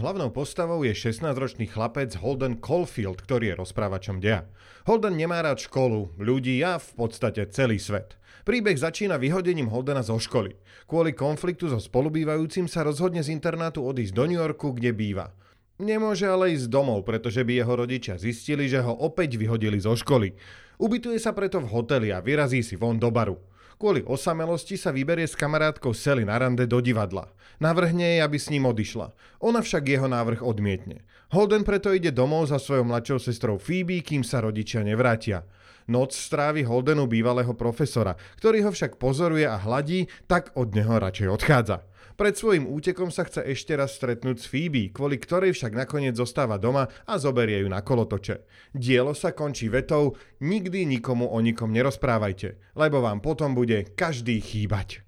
Hlavnou postavou je 16-ročný chlapec Holden Caulfield, ktorý je rozprávačom deja. Holden nemá rád školu, ľudí a v podstate celý svet. Príbeh začína vyhodením Holdena zo školy. Kvôli konfliktu so spolubývajúcim sa rozhodne z internátu odísť do New Yorku, kde býva. Nemôže ale ísť domov, pretože by jeho rodičia zistili, že ho opäť vyhodili zo školy. Ubytuje sa preto v hoteli a vyrazí si von do baru. Kvôli osamelosti sa vyberie s kamarátkou Sally na rande do divadla. Navrhne jej, aby s ním odišla. Ona však jeho návrh odmietne. Holden preto ide domov za svojou mladšou sestrou Phoebe, kým sa rodičia nevrátia. Noc strávi Holdenu bývalého profesora, ktorý ho však pozoruje a hladí, tak od neho radšej odchádza. Pred svojim útekom sa chce ešte raz stretnúť s Phoebe, kvôli ktorej však nakoniec zostáva doma a zoberie ju na kolotoče. Dielo sa končí vetou Nikdy nikomu o nikom nerozprávajte, lebo vám potom bude každý chýbať.